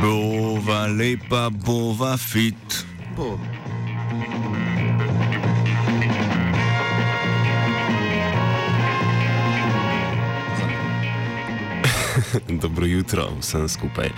Bova lepa, bova fit. Bo. Dobro jutro vsem skupaj.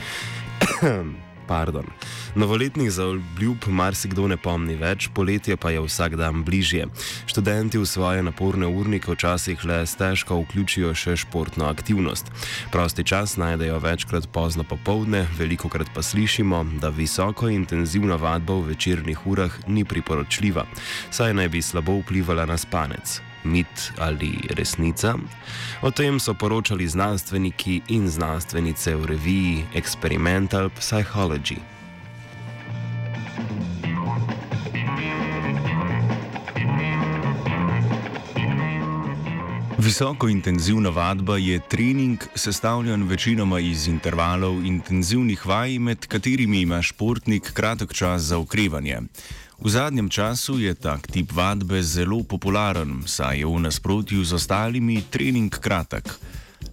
Pardon. Novoletnih zaobljub marsikdo ne pomni več, poletje pa je vsak dan bližje. Študenti v svoje naporne urnike včasih le stežko vključijo še športno aktivnost. Prosti čas najdejo večkrat pozno popovdne, veliko krat pa slišimo, da visoko intenzivna vadba v večernih urah ni priporočljiva, saj naj bi slabo vplivala na spanec mit ali resnica. O tem so poročali znanstveniki in znanstvenice v reviji Experimental Psychology. Visoko intenzivna vadba je trening, sestavljen večinoma iz intervalov intenzivnih vaj, med katerimi ima športnik kratek čas za okrevanje. V zadnjem času je tak tip vadbe zelo popularen, saj je v nasprotju z ostalimi trening kratek.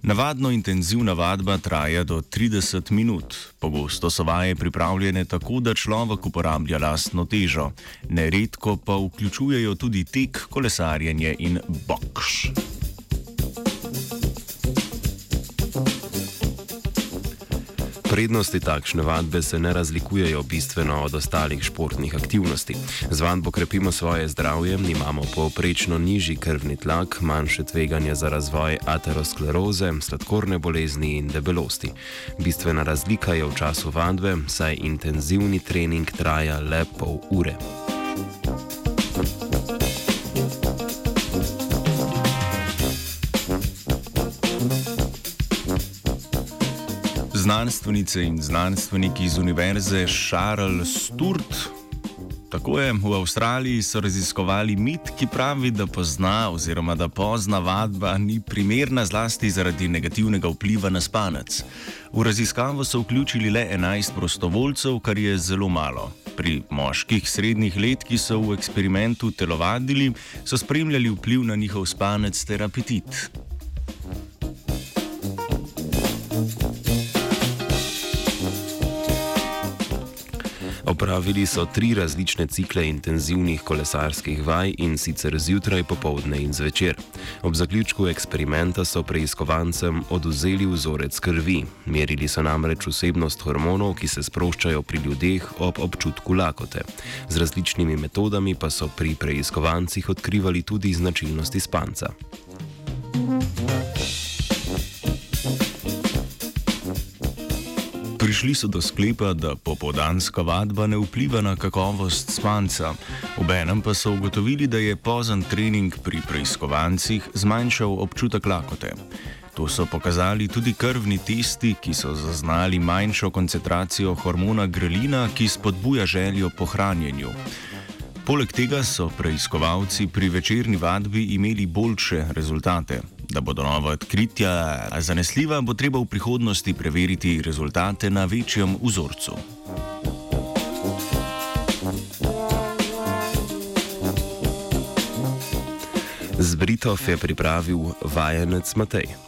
Navadno intenzivna vadba traja do 30 minut. Pogosto so vaje pripravljene tako, da človek uporablja lastno težo. Neredko pa vključujejo tudi tek, kolesarjenje in boks. Prednosti takšne vadbe se ne razlikujejo bistveno od ostalih športnih aktivnosti. Z vadbo krepimo svoje zdravje, imamo povprečno nižji krvni tlak, manjše tveganje za razvoj ateroskleroze, sladkorne bolezni in debelosti. Bistvena razlika je v času vadbe, saj intenzivni trening traja le pol ure. Znanstvenice in znanstveniki iz Univerze Charles Sturt. Tako je, v Avstraliji so raziskovali mit, ki pravi, da pozna oziroma da pozna vadba ni primerna zlasti zaradi negativnega vpliva na spanec. V raziskavo so vključili le 11 prostovoljcev, kar je zelo malo. Pri moških srednjih let, ki so v eksperimentu telovadili, so spremljali vpliv na njihov spanec ter apetit. Opravili so tri različne cikle intenzivnih kolesarskih vaj in sicer zjutraj, popovdne in zvečer. Ob zaključku eksperimenta so preiskovancem oduzeli vzorec krvi. Merili so namreč vsebnost hormonov, ki se sproščajo pri ljudeh ob občutku lakote. Z različnimi metodami pa so pri preiskovancih odkrivali tudi značilnosti spanca. Prišli so do sklepa, da popoldanska vadba ne vpliva na kakovost spanca, obenem pa so ugotovili, da je pozen trening pri preiskovancih zmanjšal občutek lakote. To so pokazali tudi krvni testi, ki so zaznali manjšo koncentracijo hormona grelina, ki spodbuja željo po hranjenju. Poleg tega so preiskovalci pri večerni vadbi imeli boljše rezultate. Da bodo nova odkritja zanesljiva, bo treba v prihodnosti preveriti rezultate na večjem vzorcu. Z Britov je pripravil vajenec Matej.